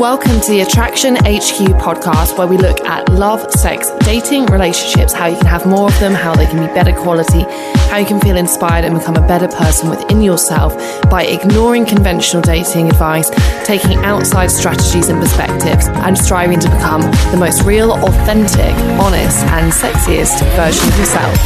Welcome to the Attraction HQ podcast, where we look at love, sex, dating, relationships, how you can have more of them, how they can be better quality, how you can feel inspired and become a better person within yourself by ignoring conventional dating advice, taking outside strategies and perspectives, and striving to become the most real, authentic, honest, and sexiest version of yourself.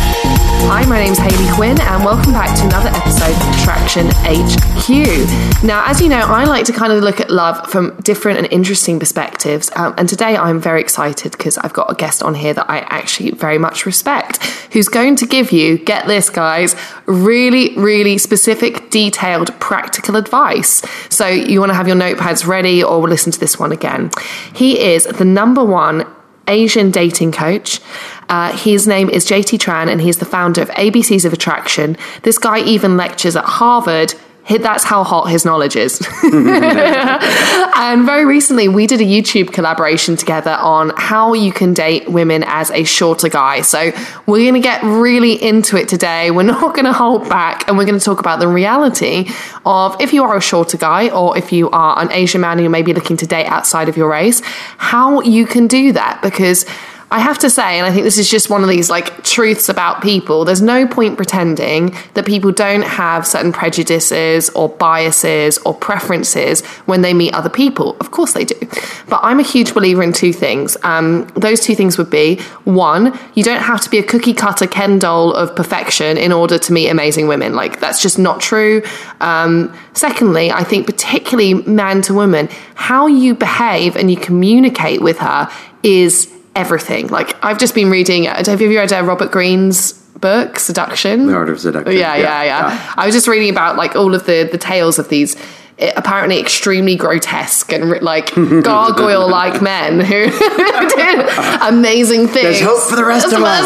Hi, my name's Hayley Quinn, and welcome back to another episode of Attraction HQ. Now, as you know, I like to kind of look at love from different and interesting perspectives, um, and today I'm very excited because I've got a guest on here that I actually very much respect, who's going to give you, get this, guys, really, really specific, detailed, practical advice. So you want to have your notepads ready or listen to this one again. He is the number one Asian dating coach. Uh, his name is JT Tran, and he's the founder of ABCs of Attraction. This guy even lectures at Harvard. That's how hot his knowledge is. Mm-hmm. and very recently, we did a YouTube collaboration together on how you can date women as a shorter guy. So we're going to get really into it today. We're not going to hold back, and we're going to talk about the reality of if you are a shorter guy or if you are an Asian man and you may be looking to date outside of your race, how you can do that. Because I have to say, and I think this is just one of these like truths about people, there's no point pretending that people don't have certain prejudices or biases or preferences when they meet other people. Of course they do. But I'm a huge believer in two things. Um, those two things would be one, you don't have to be a cookie cutter Ken doll of perfection in order to meet amazing women. Like, that's just not true. Um, secondly, I think, particularly man to woman, how you behave and you communicate with her is everything. Like I've just been reading. Have you ever read uh, Robert Greene's book, Seduction? The Art of Seduction. Yeah, yeah, yeah, yeah. I was just reading about like all of the the tales of these apparently extremely grotesque and like gargoyle like men who did amazing things. There's hope for the rest of us.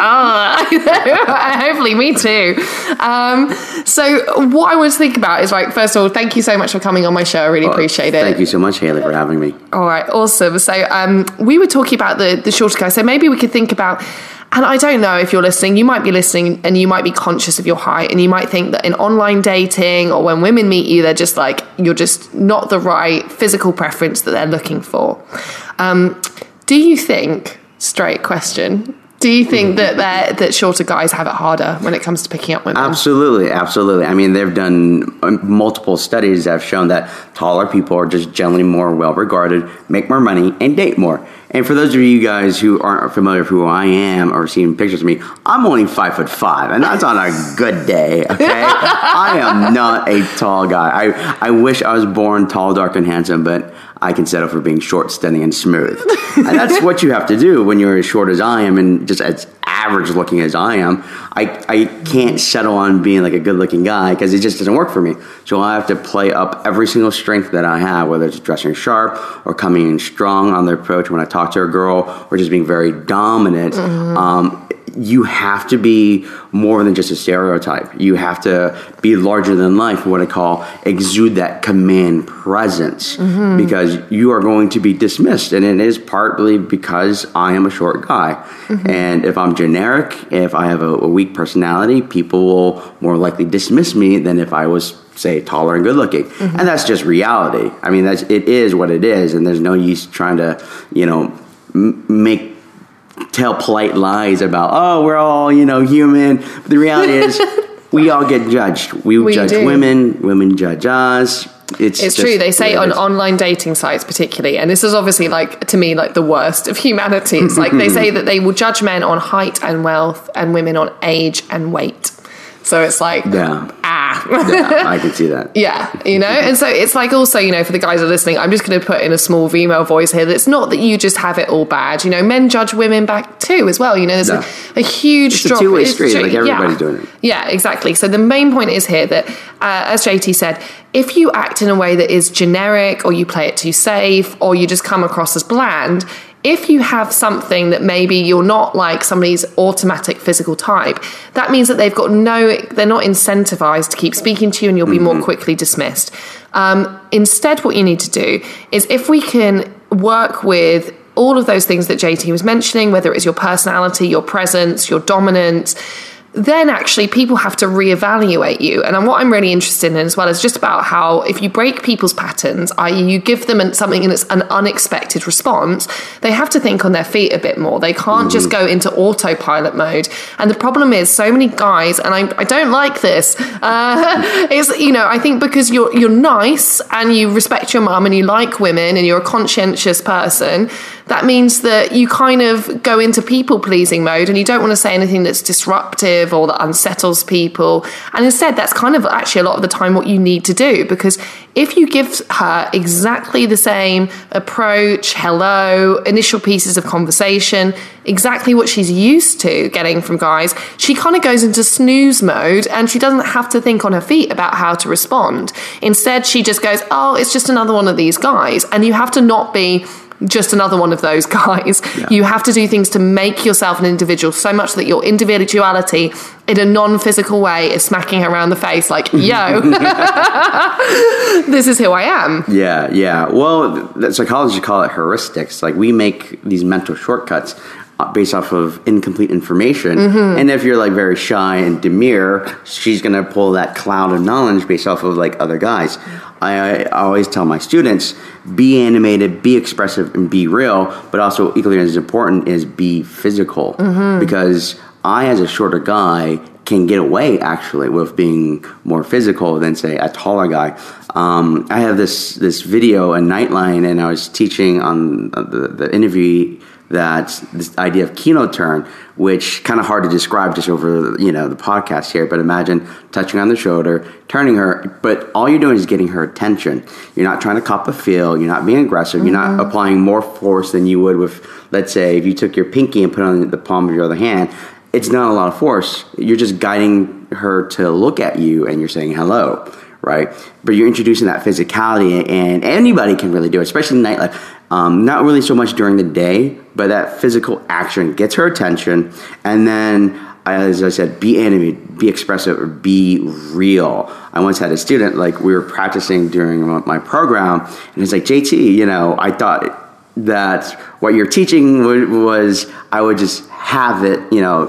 oh, hopefully, me too. Um, so, what I want to think about is like, first of all, thank you so much for coming on my show. I really appreciate it. Thank you so much, Hayley, for having me. All right, awesome. So, um, we were talking about the the shorter guy. So maybe we could think about. And I don't know if you're listening, you might be listening and you might be conscious of your height and you might think that in online dating or when women meet you, they're just like, you're just not the right physical preference that they're looking for. Um, do you think, straight question, do you think that they're- that shorter guys have it harder when it comes to picking up women? Absolutely, absolutely. I mean, they've done um, multiple studies that have shown that taller people are just generally more well regarded, make more money, and date more. And for those of you guys who aren't familiar with who I am or seen pictures of me, I'm only five foot five, and that's on a good day. Okay, I am not a tall guy. I I wish I was born tall, dark, and handsome, but I can settle for being short, stunning, and smooth. and that's what you have to do when you're as short as I am and just as average looking as I am. I, I can't settle on being like a good looking guy because it just doesn't work for me. So I have to play up every single strength that I have, whether it's dressing sharp or coming in strong on the approach when I talk to a girl or just being very dominant. Um, you have to be more than just a stereotype. You have to be larger than life, what I call exude that command presence, mm-hmm. because you are going to be dismissed. And it is partly because I am a short guy. Mm-hmm. And if I'm generic, if I have a, a weak personality, people will more likely dismiss me than if I was say taller and good looking mm-hmm. and that's just reality i mean that's it is what it is and there's no use trying to you know m- make tell polite lies about oh we're all you know human but the reality is we all get judged we, We judge do. women women judge us it's It's true. They say on online dating sites, particularly, and this is obviously like to me like the worst of humanity. It's like they say that they will judge men on height and wealth, and women on age and weight. So it's like, Yeah. ah. Yeah, I can see that. Yeah, you know, and so it's like also, you know, for the guys that are listening, I'm just going to put in a small female voice here. That it's not that you just have it all bad. You know, men judge women back too, as well. You know, there's No. a, a huge It's a drop. two-way street, like everybody's yeah. doing it. Yeah, exactly. So the main point is here that, uh, as JT said, if you act in a way that is generic, or you play it too safe, or you just come across as bland. If you have something that maybe you're not like somebody's automatic physical type, that means that they've got no, they're not incentivized to keep speaking to you and you'll be more quickly dismissed. Um, instead, what you need to do is if we can work with all of those things that JT was mentioning, whether it's your personality, your presence, your dominance, then actually people have to reevaluate you. And what I'm really interested in as well is just about how if you break people's patterns, i.e., you give them something and it's an unexpected response, they have to think on their feet a bit more. They can't just go into autopilot mode. And the problem is, so many guys, and I, I don't like this, uh, is you know I think because you're you're nice and you respect your mum and you like women and you're a conscientious person, that means that you kind of go into people pleasing mode and you don't want to say anything that's disruptive or that unsettles people. And instead, that's kind of actually a lot of the time what you need to do because if you give her exactly the same approach, hello, initial pieces of conversation, exactly what she's used to getting from guys, she kind of goes into snooze mode and she doesn't have to think on her feet about how to respond. Instead, she just goes, Oh, it's just another one of these guys. And you have to not be just another one of those guys. You have to do things to make yourself an individual so much that your individuality in a non-physical way is smacking her around the face like, yo, this is who I am. Yeah, yeah. Well, psychologists call it heuristics. Like we make these mental shortcuts based off of incomplete information. And if you're like very shy and demure, she's gonna pull that cloud of knowledge based off of like other guys. I, I always tell my students be animated, be expressive, and be real. But also equally as important is be physical because I, as a shorter guy, can get away actually with being more physical than say a taller guy. Um, I have this this video a Nightline, and I was teaching on the, the interview that this idea of kino turn, which kind of hard to describe just over you know the podcast here. But imagine touching on the shoulder, turning her, but all you're doing is getting her attention. You're not trying to cop a feel. You're not being aggressive. You're not mm-hmm. applying more force than you would with, let's say, if you took your pinky and put it on the palm of your other hand. It's not a lot of force. You're just guiding her to look at you, and you're saying hello right? But you're introducing that physicality, and anybody can really do it, especially in nightlife. Um, not really so much during the day, but that physical action gets her attention, and then. As I said, be animated, be expressive, or be real. I once had a student, like, we were practicing during my program, and he's like, JT, you know, I thought that what you're teaching wa- was I would just have it, you know,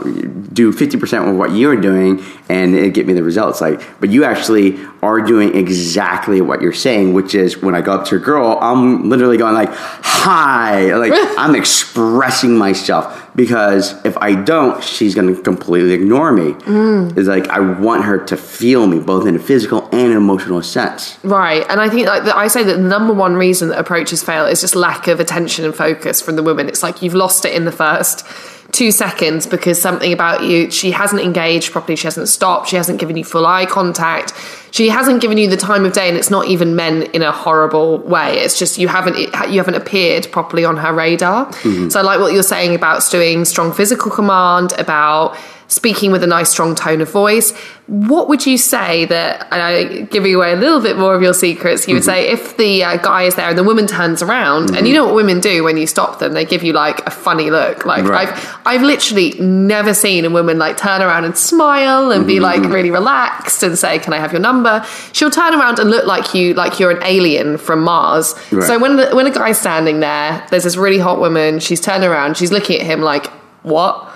do 50% of what you're doing and it get me the results. Like, but you actually are doing exactly what you're saying, which is when I go up to a girl, I'm literally going like, hi, like I'm expressing myself because if I don't, she's going to completely ignore me. Mm. It's like, I want her to feel me both in a physical and an emotional sense. Right, and I think like the, I say that the number one reason that approaches fail is just lack of attention and focus from the woman. It's like you've lost it in the first two seconds because something about you she hasn't engaged properly, she hasn't stopped, she hasn't given you full eye contact, she hasn't given you the time of day, and it's not even men in a horrible way. It's just you haven't you haven't appeared properly on her radar. Mm-hmm. So I like what you're saying about doing strong physical command about speaking with a nice strong tone of voice. What would you say that, I giving away a little bit more of your secrets, you would mm-hmm. say if the uh, guy is there and the woman turns around, and you mm-hmm. know what women do when you stop them, they give you like a funny look. Like Right. I've, I've literally never seen a woman like turn around and smile and be mm-hmm. like really relaxed and say, can I have your number? She'll turn around and look like you, like you're an alien from Mars. Right. So when, the, when a guy's standing there, there's this really hot woman, she's turned around, she's looking at him like, what?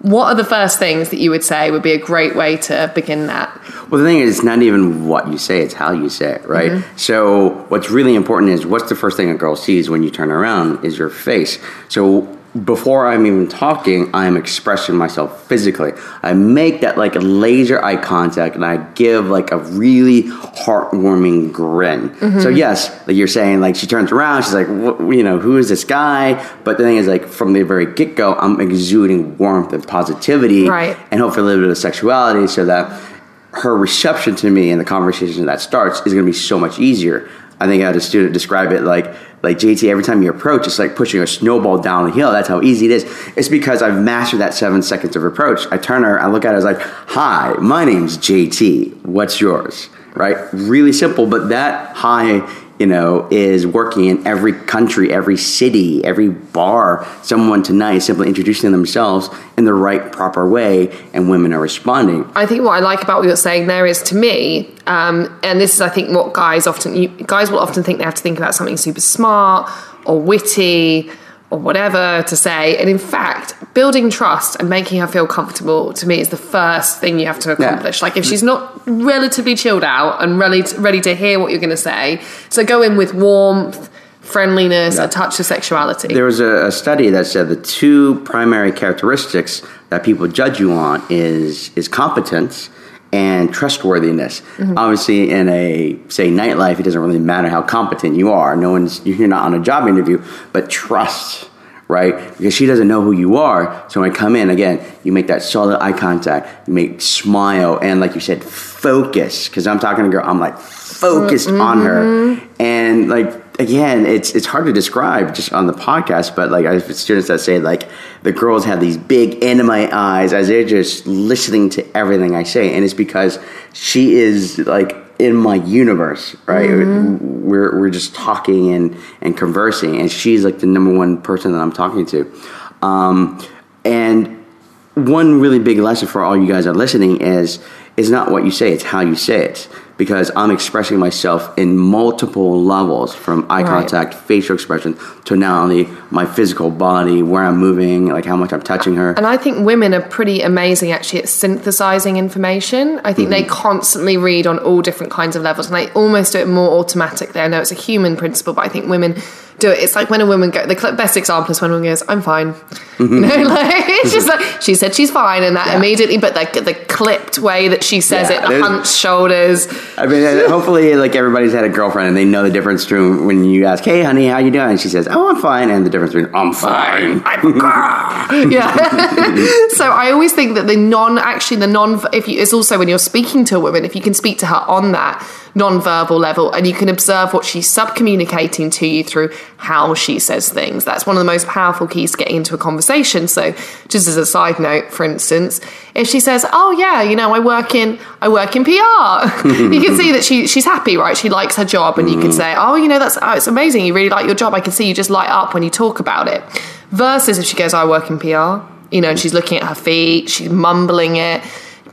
What are the first things that you would say would be a great way to begin that? Well, the thing is, it's not even what you say; it's how you say it, right? Mm-hmm. So, what's really important is what's the first thing a girl sees when you turn around is your face. So, before I'm even talking, I'm expressing myself physically. I make that like a laser eye contact, and I give like a really heartwarming grin. Mm-hmm. So, yes, like you're saying, like she turns around, she's like, you know, who is this guy? But the thing is, like from the very get go, I'm exuding warmth and positivity, Right. and hopefully a little bit of sexuality, so that her reception to me and the conversation that starts is going to be so much easier. I think I had a student describe it like like JT. Every time you approach, it's like pushing a snowball down a hill. That's how easy it is. It's because I've mastered that seven seconds of approach. I turn her, I look at her, I was like, "Hi, my name's JT. What's yours?" Right? Really simple, but that hi you know, is working in every country, every city, every bar. Someone tonight simply introducing themselves in the right, proper way, and women are responding. I think what I like about what you're saying there is to me, um, and this is, I think, what guys often, you, guys will often think they have to think about something super smart or witty or whatever to say. And in fact, building trust and making her feel comfortable to me is the first thing you have to accomplish. Yeah. Like if she's not relatively chilled out and ready to, ready to hear what you're going to say, so go in with warmth. Friendliness, yeah. a touch of sexuality. There was a, a study that said the two primary characteristics that people judge you on is is competence and trustworthiness. Mm-hmm. Obviously, in a say nightlife, it doesn't really matter how competent you are. No one's you're not on a job interview, but trust, right? Because she doesn't know who you are. So when I come in again, you make that solid eye contact, you make smile, and like you said, focus. Because I'm talking to a girl, I'm like focused mm-hmm. on her, mm-hmm. and like again, it's it's hard to describe just on the podcast, but like I have students that say like the girls have these big anime eyes as they're just listening to everything I say, and it's because she is like in my universe, right? Mm-hmm. We're we're just talking and and conversing, and she's like the number one person that I'm talking to, um, and one really big lesson for all you guys that are listening is is not what you say; it's how you say it because I'm expressing myself in multiple levels from eye right. contact, facial expression to not only my physical body, where I'm moving, like how much I'm touching her. And I think women are pretty amazing actually at synthesizing information. I think mm-hmm. they constantly read on all different kinds of levels and they almost do it more automatically. I know it's a human principle, but I think women do it. It's like when a woman goes, the best example is when a woman goes, I'm fine. Mm-hmm. You know, like, it's just like, she said she's fine, and that yeah. immediately, but like the clipped way that she says yeah, it, the hunched shoulders. I mean, uh, hopefully, like everybody's had a girlfriend and they know the difference between when you ask, hey, honey, how you doing? And she says, oh, I'm fine. And the difference between, I'm fine. I'm a yeah. so I always think that the non, actually, the non, if you, is also when you're speaking to a woman, if you can speak to her on that, non-verbal level and you can observe what she's sub-communicating to you through how she says things. That's one of the most powerful keys to getting into a conversation. So just as a side note for instance if she says oh yeah you know i work in i work in pr you can see that she she's happy right? She likes her job and you can mm. say oh you know that's oh, it's amazing you really like your job. I can see you just light up when you talk about it. Versus if she goes i work in pr you know and she's looking at her feet she's mumbling it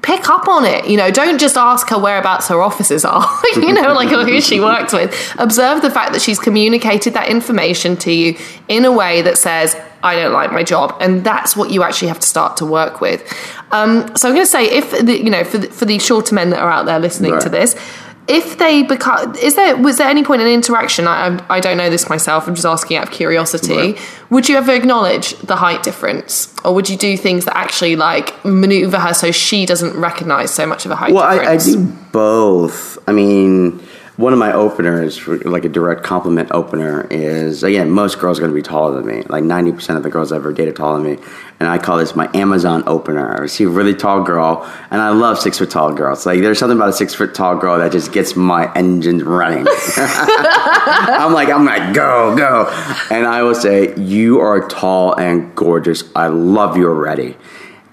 pick up on it. You know, don't just ask her whereabouts her offices are, you know, like who she works with. Observe the fact that she's communicated that information to you in a way that says, I don't like my job. And that's what you actually have to start to work with. Um, so I'm going to say, if, the, you know, for the, for the shorter men that are out there listening right. to this, if they become is there was there any point in interaction? I, I don't know this myself i'm just asking out of curiosity. Right. would you ever acknowledge the height difference? Or would you do things that actually like maneuver her so she doesn't recognize so much of a height well, difference I, I do both. I mean one of my openers, like a direct compliment opener, is again, most girls are going to be taller than me. Like 90% of the girls I've ever dated taller than me. And I call this my Amazon opener. I see a really tall girl, and I love six foot tall girls. Like, there's something about a six foot tall girl that just gets my engines running. I'm like, I'm like, go, go. And I will say, You are tall and gorgeous. I love you already.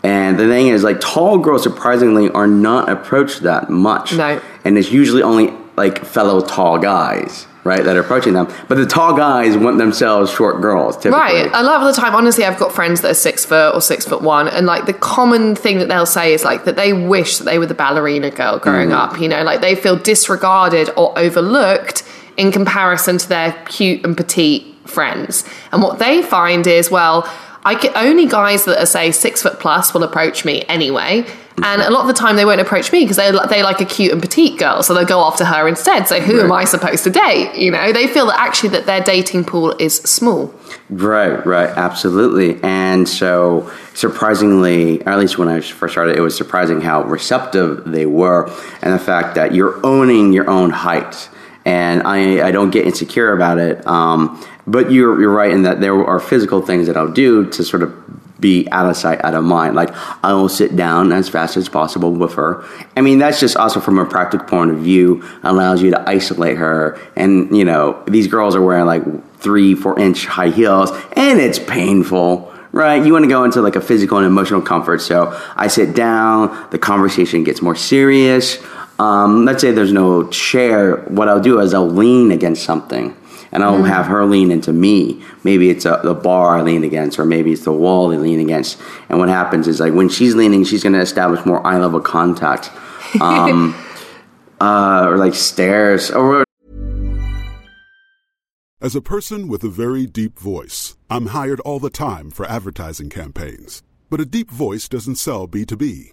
And the thing is, like, tall girls surprisingly are not approached that much. No. And it's usually only like fellow tall guys right that are approaching them but the tall guys want themselves short girls typically. right a lot of the time honestly i've got friends that are six foot or six foot one and like the common thing that they'll say is like that they wish that they were the ballerina girl growing mm. up you know like they feel disregarded or overlooked in comparison to their cute and petite friends and what they find is well I get only guys that are say six foot plus will approach me anyway and a lot of the time they won't approach me because they they like a cute and petite girl, so they'll go after her instead. So who right. am I supposed to date? You know, they feel that actually that their dating pool is small. Right, right, absolutely. And so surprisingly, or at least when I first started, it was surprising how receptive they were, and the fact that you're owning your own height. And I, I don't get insecure about it. Um, but you're, you're right in that there are physical things that I'll do to sort of be out of sight, out of mind. Like I will sit down as fast as possible with her. I mean, that's just also from a practical point of view allows you to isolate her. And you know, these girls are wearing like three, four inch high heels, and it's painful. Right, you want to go into like a physical and emotional comfort. So I sit down, the conversation gets more serious. Um, let's say there's no chair. What I'll do is I'll lean against something and I'll have her lean into me. Maybe it's a, the bar I lean against, or maybe it's the wall I lean against. And what happens is like when she's leaning, she's going to establish more eye level contact, um, uh, or like stares, or As a person with a very deep voice, I'm hired all the time for advertising campaigns. But a deep voice doesn't sell B2B,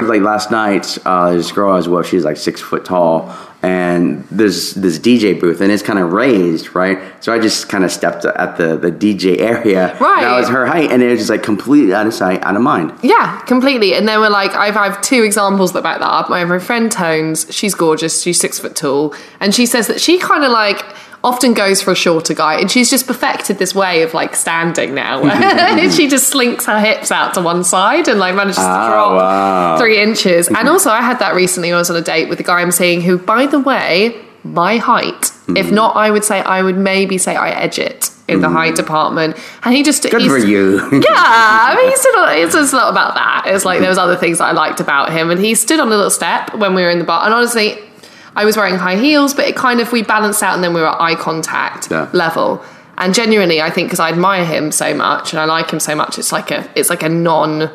Like last night, uh, this girl I was with, she's like six foot tall, and there's this DJ booth, and it's kind of raised, right? So I just kind of stepped at the, the DJ area. Right. That was her height, and it was just like completely out of sight, out of mind. Yeah, completely. And then we're like, I've, I have two examples that back that up. My, my friend Tones, she's gorgeous. She's six foot tall. And she says that she kind of like often goes for a shorter guy. And she's just perfected this way of like standing now. she just slinks her hips out to one side and like manages to ah, drop wow. three inches. and also, I had that recently. I was on a date with a guy I'm seeing who, by the way, my height. If hmm. not, I would say I would maybe say I edge it in the hmm. height department. And he just Good for you. yeah, I mean, he stood on, it's just not about that. It's like there was other things that I liked about him, and he stood on a little step when we were in the bar. And honestly, I was wearing high heels, but it kind of we balanced out, and then we were at eye contact Yeah. level. And genuinely, I think because I admire him so much and I like him so much, it's like a it's like a non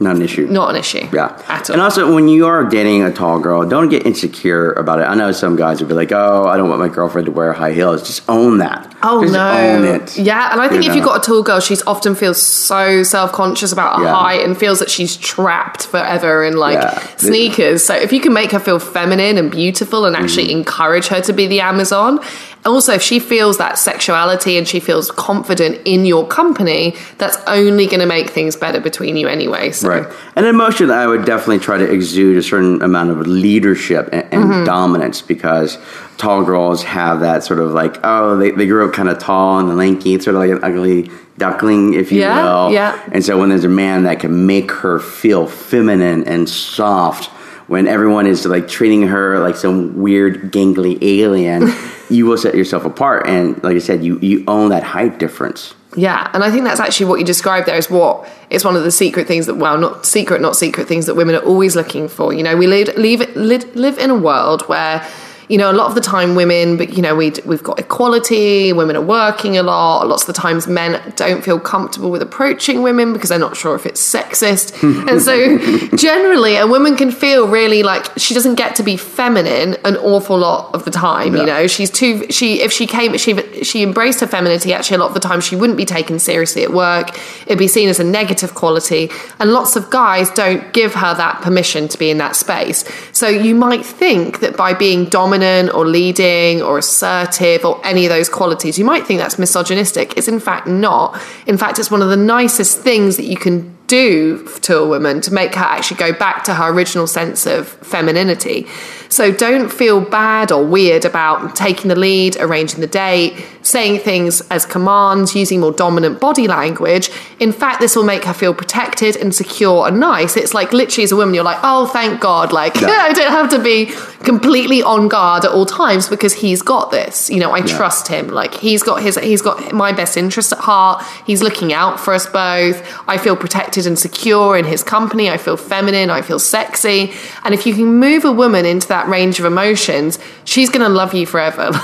Not an issue. not an issue. Yeah. at all. And also, when you are dating a tall girl, don't get insecure about it. I know some guys would be like, oh, I don't want my girlfriend to wear high heels. Just own that. Oh Just no! own it. Yeah, and I think You if you've got a tall girl, she's often feels so self conscious about her Yeah. height and feels that she's trapped forever in like Yeah. sneakers. So if you can make her feel feminine and beautiful and actually Mm-hmm. encourage her to be the Amazon, also if she feels that sexuality and she feels confident in your company, that's only going to make things better between you anyway. So. Right. And emotionally, I would definitely try to exude a certain amount of leadership and, and Mm-hmm. dominance because tall girls have that sort of like, oh, they, they grew up kind of tall and lanky. Sort of like an ugly duckling, if you Yeah, will. yeah. And so when there's a man that can make her feel feminine and soft, when everyone is like treating her like some weird gangly alien, you will set yourself apart. And like I said, you, you own that height difference. Yeah, and I think that's actually what you described there is what it's one of the secret things that well, not secret, not secret things that women are always looking for. You know, we live live live, live in a world where you know a lot of the time women, but you know we we've got equality. Women are working a lot. Lots of the times men don't feel comfortable with approaching women because they're not sure if it's sexist, and so generally a woman can feel really like she doesn't get to be feminine an awful lot of the time. You know, she's too she if she came she she embraced her femininity actually a lot of the time she wouldn't be taken seriously at work it'd be seen as a negative quality and lots of guys don't give her that permission to be in that space so you might think that by being dominant or leading or assertive or any of those qualities. You might think that's misogynistic. It's in fact not. In fact it's one of the nicest things that you can do to a woman to make her actually go back to her original sense of femininity. So don't feel bad or weird about taking the lead, arranging the date, saying things as commands, using more dominant body language. In fact, this will make her feel protected and secure and nice. It's like literally as a woman, you're like, oh, thank God. Like, I don't have to be completely on guard at all times because he's got this. You know, I trust him. Like he's got his, he's got my best interest at heart. He's looking out for us both. I feel protected protected and secure in his company. I feel feminine. I feel sexy. And if you can move a woman into that range of emotions, she's going to love you forever.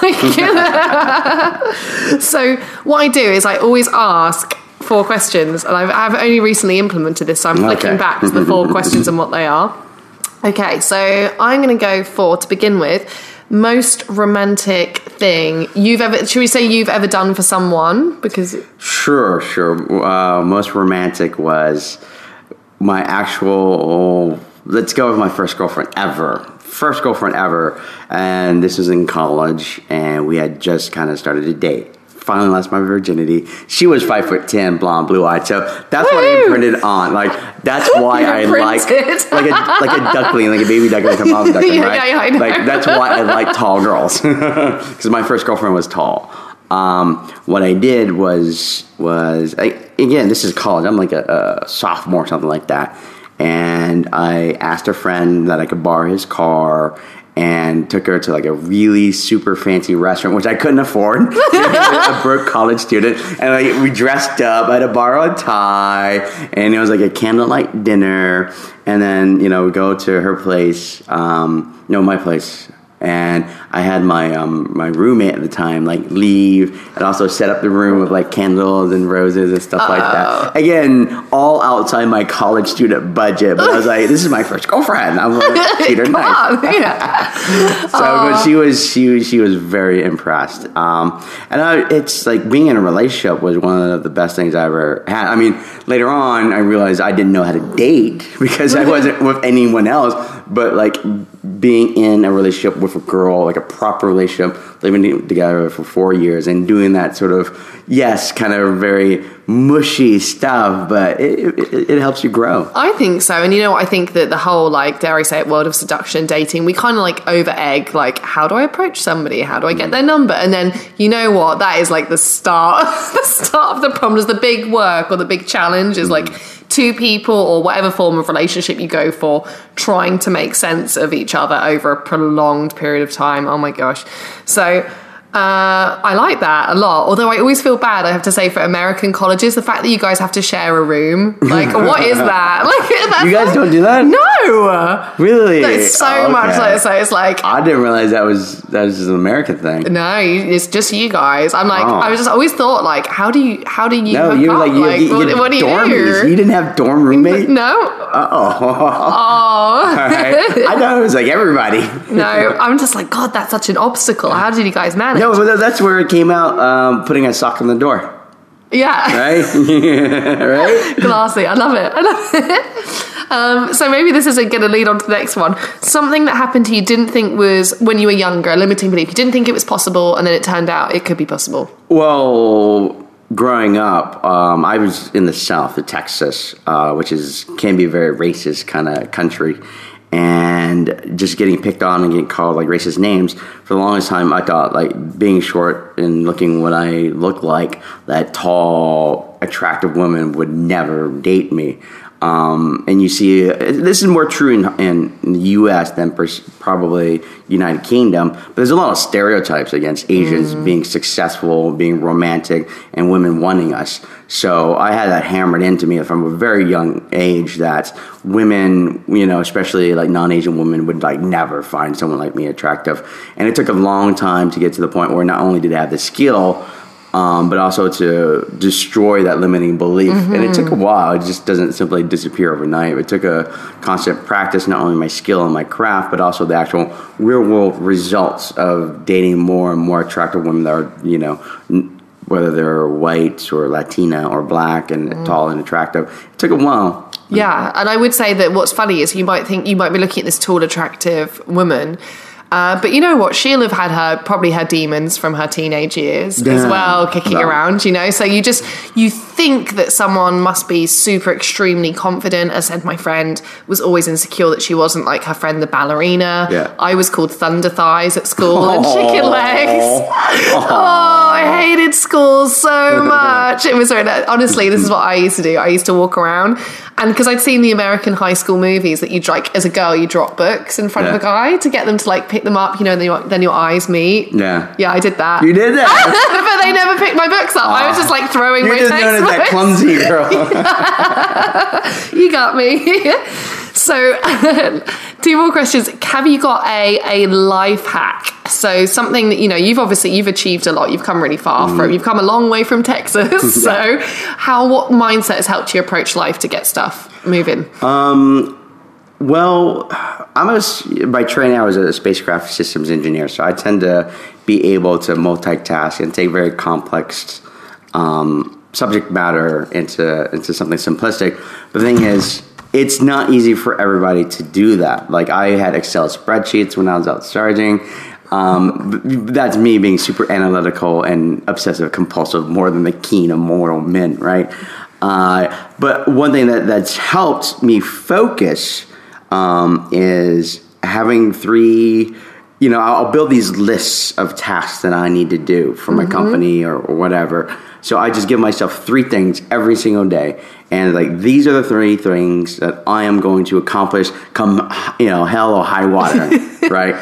So what I do is I always ask four questions, and I've, I've only recently implemented this, so I'm Okay. back to the four questions and what they are. Okay, so I'm going to go for to begin with most romantic thing you've ever. Should we say you've ever done for someone? Because Sure, sure. Uh, most romantic was my actual. Let's go with my first girlfriend ever. First girlfriend ever, and this was in college, and we had just kind of started to date. Finally lost my virginity. She was five foot ten, blonde, blue eyed. So that's what I Woo! imprinted on. Like that's why I like like a like a duckling, like a baby duckling, like a mom duckling, Yeah, right? yeah, yeah, I know. Like that's why I like tall girls because my first girlfriend was tall. Um, what I did was was I, again, this is college. I'm like a, a sophomore, or something like that, and I asked a friend that I could borrow his car. And took her to like a really super fancy restaurant, which I couldn't afford. a broke college student, and like we dressed up. I had to borrow a tie, and it was like a candlelight dinner. And then you know, we go to her place, um, no, my place, and I had my um, my roommate at the time like leave and also set up the room with like candles and roses and stuff like that. Again, all outside my college student budget, but I was like, this is my first girlfriend. I'm like, treat her nice. on, yeah. So, but she was she she was very impressed. Um, and I, it's like being in a relationship was one of the best things I ever had. I mean, later on, I realized I didn't know how to date because I wasn't with anyone else. But like being in a relationship with a girl, like a proper relationship, living together for four years, and doing that sort of yes, kind of very mushy stuff, but it, it, it helps you grow. I think so. And you know? I think that the whole, like, dare I say it, world of seduction, dating, we kind of like over egg, like, how do I approach somebody? How do I get mm. their number? And then, you know what? That is like the start, the start of the problem is The big work or the big challenge is like mm. Two people or whatever form of relationship you go for trying to make sense of each other over a prolonged period of time. Oh my gosh. So, uh, I like that a lot. Although I always feel bad, I have to say, for American colleges, the fact that you guys have to share a room. Like, what is that? Like, that's You guys don't do that? No! Really? It's so Okay. much like, so it's like, I didn't realize that was that was just an American thing. no, it's just you guys. I'm like, Oh. I was just always thought, like, how do you, how do you, No, hook you were like you, like, you, what, what do you do? You didn't have dorm roommate. no, Oh, oh, I thought it was like everybody. no. I'm just like, God, that's such an obstacle. How did you guys manage? No, but that's where it came out. Um, putting a sock on the door, yeah. right? right? Classy. I love it. I love it. Um, so maybe this isn't going to lead on to the next one. Something that happened to you didn't think was when you were younger, a limiting belief. You didn't think it was possible, and then it turned out it could be possible. Well, growing up, um, I was in the South, of Texas, uh, which is can be a very racist kind of country, and just getting picked on and getting called like racist names for the longest time. I thought like being short and looking what I look like, that tall, attractive woman would never date me. Um, and you see, this is more true in, in, in the U.S. than pers- probably United Kingdom. But there's a lot of stereotypes against Asians being successful, being romantic, and women wanting us. So I had that hammered into me from a very young age that women, you know, especially like non-Asian women, would like never find someone like me attractive. And it took a long time to get to the point where not only did I have the skill um, but also to destroy that limiting belief. And it took a while. It just doesn't simply disappear overnight. It took a constant practice, not only my skill and my craft, but also the actual real world results of dating more and more attractive women that are, you know, n- whether they're white or Latina or black and tall and attractive. It took a while. Yeah, and I would say that what's funny is you might think you might be looking at this tall, attractive woman. Uh, but you know what? She'll have had her probably her demons from her teenage years as well, kicking Yeah. around. You know, so you just you think that someone must be super extremely confident. As said, my friend was always insecure that she wasn't like her friend, the ballerina. Yeah. I was called Thunder Thighs at school and Chicken Legs. Oh, I hated school so much. It was really, honestly, this is what I used to do. I used to walk around, and because I'd seen the American high school movies that you like as a girl, you drop books in front of a guy to get them to like pick them up. You know, then your, then your eyes meet. Yeah. Yeah, I did that. You did that. but they never picked my books up. I was just like throwing You're my just doing it that textbooks. clumsy, girl. You got me. so, two more questions. Have you got a, a life hack? So, something that, you know, you've obviously, you've achieved a lot. You've come really far Mm. from, you've come a long way from Texas. so, how, what mindset has helped you approach life to get stuff moving? Well, I'm a by training. I was a spacecraft systems engineer, so I tend to be able to multitask and take very complex um, subject matter into into something simplistic. The thing is, it's not easy for everybody to do that. Like I had Excel spreadsheets when I was out sarging. Um, that's me being super analytical and obsessive compulsive more than the keen of mortal men, right? Uh, but one thing that, that's helped me focus um, is having three you know i'll build these lists of tasks that i need to do for my company or, or whatever. So i just give myself three things every single day. And like these are the three things that i am going to accomplish come you know hell or high water right?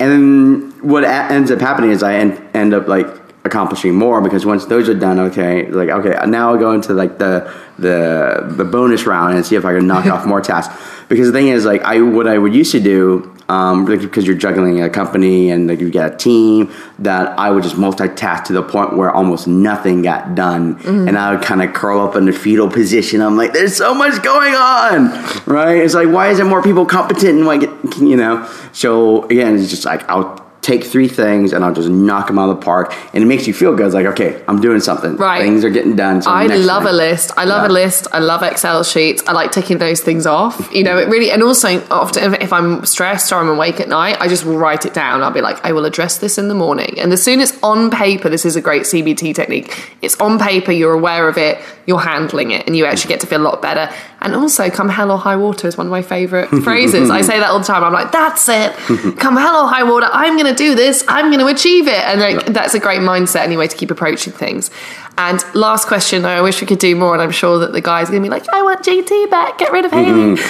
And then what a- ends up happening is i end, end up like accomplishing more because once those are done, okay, like okay, now I'll go into like the the the bonus round and see if I can knock off more tasks. Because the thing is, like I what I would used to do, um, like, because you're juggling a company and like you get a team, that I would just multitask to the point where almost nothing got done, and I would kind of curl up in the fetal position. I'm like, there's so much going on, right? It's like why isn't more people competent and like you know? So again, it's just like I'll take three things and I'll just knock them out of the park. And it makes you feel good. It's like, okay, I'm doing something. Right. Things are getting done. So I love thing. a list. I love Yeah. a list. I love Excel sheets. I like ticking those things off. You know, it really, and also often if- if I'm stressed or I'm awake at night, I just will write it down. I'll be like, I will address this in the morning. And as soon as on paper, this is a great CBT technique. It's on paper, you're aware of it, you're handling it, and you actually get to feel a lot better. And also, come hell or high water is one of my favorite phrases. I say that all the time. I'm like, that's it. Come hell or high water. I'm going to do this. I'm going to achieve it. And like, that's a great mindset anyway to keep approaching things. And last question, I wish we could do more, and I'm sure that the guys are going to be like, I want JT back, get rid of Hayley.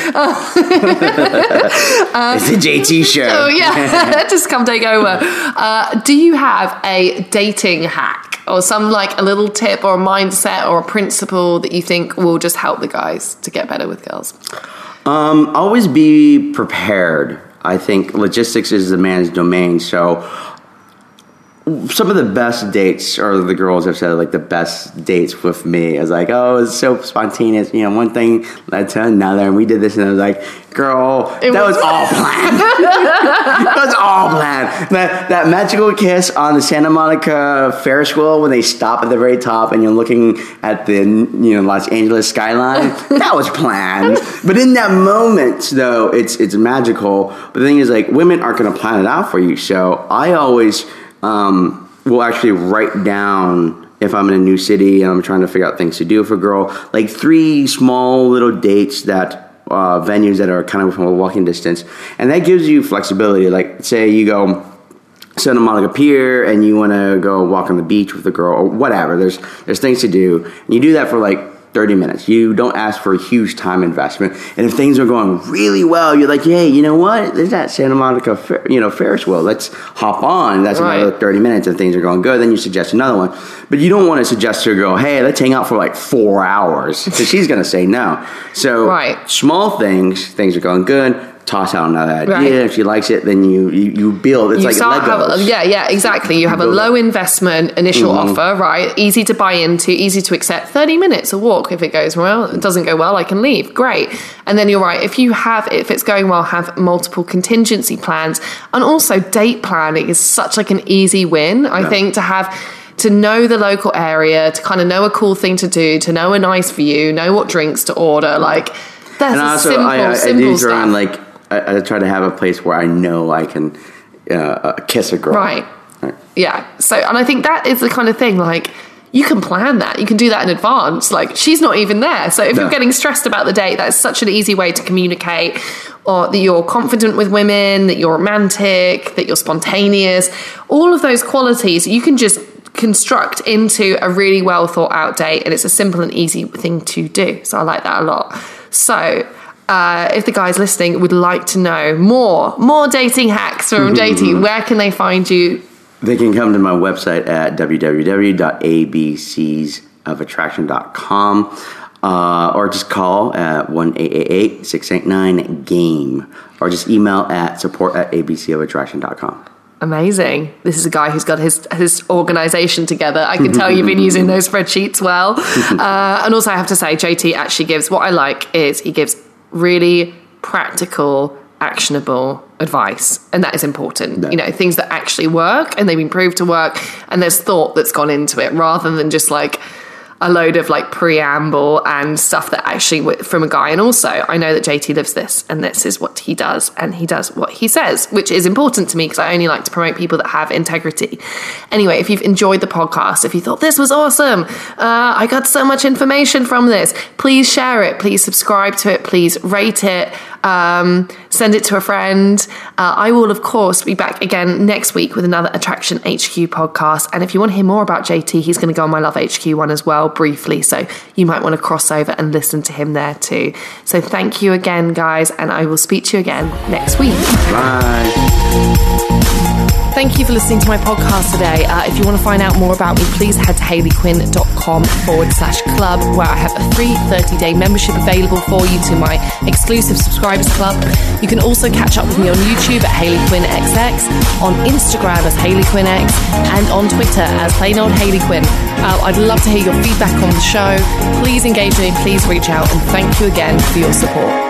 It's a JT show. Oh, yeah, just come take over. Uh, do you have a dating hack or some like a little tip or a mindset or a principle that you think will just help the guys to get better with girls? Um, always be prepared. I think logistics is the man's domain. So some of the best dates, or the girls have said, like the best dates with me is like, oh, it's so spontaneous. You know, one thing led to another, and we did this, and I was like, girl, It that was, was- all planned. that was all planned. That that magical kiss on the Santa Monica Ferris wheel when they stop at the very top, and you're looking at the you know Los Angeles skyline. that was planned. But in that moment, though, it's it's magical. But the thing is, like, women aren't going to plan it out for you. So I always um, will actually write down if I'm in a new city and I'm trying to figure out things to do for a girl, like three small little dates that uh, venues that are kind of from a walking distance, and that gives you flexibility. Like, say you go Santa Monica Pier and you want to go walk on the beach with a girl or whatever. There's there's things to do. And you do that for like 30 minutes. You don't ask for a huge time investment. And if things are going really well, you're like, hey, you know what? There's that Santa Monica, Fer- you know, Ferris wheel. Let's hop on. That's Right. another 30 minutes and things are going good. Then you suggest another one. But you don't want to suggest to a girl, hey, let's hang out for like four hours. Because she's going to say no. So Right. small things, things are going good. Toss out another idea. Right. If she likes it, then you you, you build. It's you like Legos. have, yeah yeah exactly you have a low investment initial Mm-hmm. offer right easy to buy into easy to accept 30 minutes a walk if it goes well it doesn't go well i can leave great and then you're right if you have if it's going well have multiple contingency plans and also date planning is such like an easy win i Yeah. think to have to know the local area to kind of know a cool thing to do to know a nice view know what drinks to order like that's and a also simple I, I, I simple do throw stuff in like I, I try to have a place where I know I can uh, uh, kiss a girl. Right. Right. Yeah. So, and I think that is the kind of thing like you can plan that. You can do that in advance. Like she's not even there. So if No. you're getting stressed about the date, that's such an easy way to communicate or that you're confident with women, that you're romantic, that you're spontaneous. All of those qualities you can just construct into a really well thought out date, and it's a simple and easy thing to do. So I like that a lot. So uh, if the guys listening would like to know more, more dating hacks from JT, where can they find you? They can come to my website at www.abcsofattraction.com uh, or just call at 1 689 GAME or just email at support at abcofattraction.com. Amazing. This is a guy who's got his his organization together. I can tell you've been using those spreadsheets well. Uh, and also, I have to say, JT actually gives what I like is he gives really practical, actionable advice. And that is important. Yeah. You know, things that actually work and they've been proved to work and there's thought that's gone into it rather than just like a load of like preamble and stuff that actually from a guy. And also, I know that JT lives this and this is what he does and he does what he says, which is important to me because I only like to promote people that have integrity. Anyway, if you've enjoyed the podcast, if you thought this was awesome, uh, I got so much information from this, please share it, please subscribe to it, please rate it. Um, send it to a friend. Uh, I will, of course, be back again next week with another Attraction HQ podcast. And if you want to hear more about JT, he's going to go on my Love HQ one as well, briefly. So you might want to cross over and listen to him there too. So thank you again, guys, and I will speak to you again next week. Bye. Thank you for listening to my podcast today. Uh, if you want to find out more about me, please head to hayleyquinn.com forward slash club, where I have a free 30 day membership available for you to my exclusive subscribers club. You can also catch up with me on YouTube at Hayley Quinn XX, on Instagram as Hayley Quinn X, and on Twitter as plain old Hayley Quinn. Uh, I'd love to hear your feedback on the show. Please engage me, please reach out, and thank you again for your support.